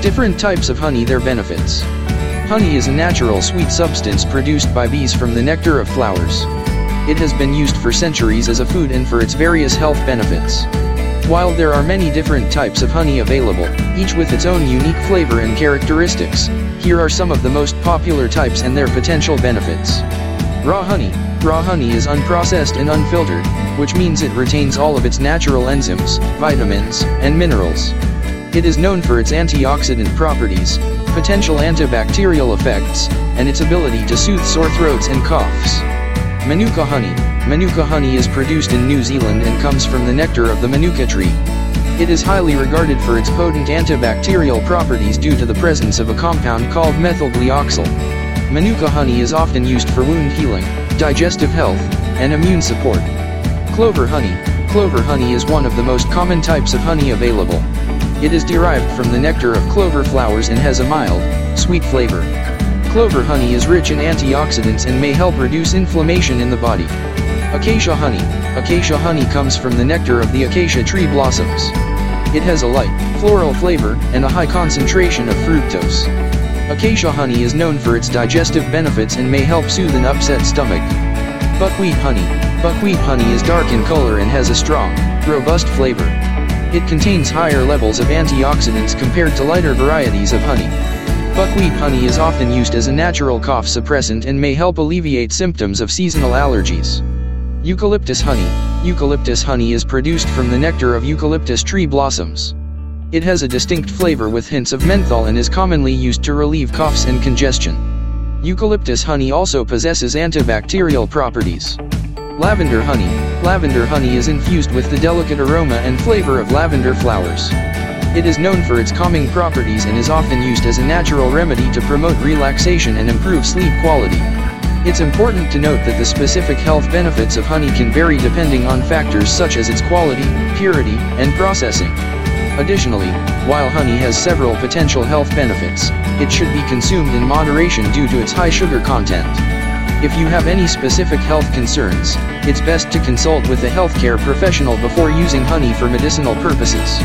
Different types of honey their benefits. Honey is a natural sweet substance produced by bees from the nectar of flowers. It has been used for centuries as a food and for its various health benefits. While there are many different types of honey available, each with its own unique flavor and characteristics, here are some of the most popular types and their potential benefits. Raw honey. Raw honey is unprocessed and unfiltered, which means it retains all of its natural enzymes, vitamins, and minerals. It is known for its antioxidant properties, potential antibacterial effects, and its ability to soothe sore throats and coughs. Manuka honey. Manuka honey is produced in New Zealand and comes from the nectar of the Manuka tree. It is highly regarded for its potent antibacterial properties due to the presence of a compound called methylglyoxal. Manuka honey is often used for wound healing, digestive health, and immune support. Clover honey. Clover honey is one of the most common types of honey available. It is derived from the nectar of clover flowers and has a mild, sweet flavor. Clover honey is rich in antioxidants and may help reduce inflammation in the body. Acacia honey. Acacia honey comes from the nectar of the acacia tree blossoms. It has a light, floral flavor, and a high concentration of fructose. Acacia honey is known for its digestive benefits and may help soothe an upset stomach. Buckwheat honey. Buckwheat honey is dark in color and has a strong, robust flavor. It contains higher levels of antioxidants compared to lighter varieties of honey. Buckwheat honey is often used as a natural cough suppressant and may help alleviate symptoms of seasonal allergies. Eucalyptus honey. Eucalyptus honey is produced from the nectar of eucalyptus tree blossoms. It has a distinct flavor with hints of menthol and is commonly used to relieve coughs and congestion. Eucalyptus honey also possesses antibacterial properties. Lavender honey. Lavender honey is infused with the delicate aroma and flavor of lavender flowers. It is known for its calming properties and is often used as a natural remedy to promote relaxation and improve sleep quality. It's important to note that the specific health benefits of honey can vary depending on factors such as its quality, purity, and processing. Additionally, while honey has several potential health benefits, it should be consumed in moderation due to its high sugar content. If you have any specific health concerns, it's best to consult with a healthcare professional before using honey for medicinal purposes.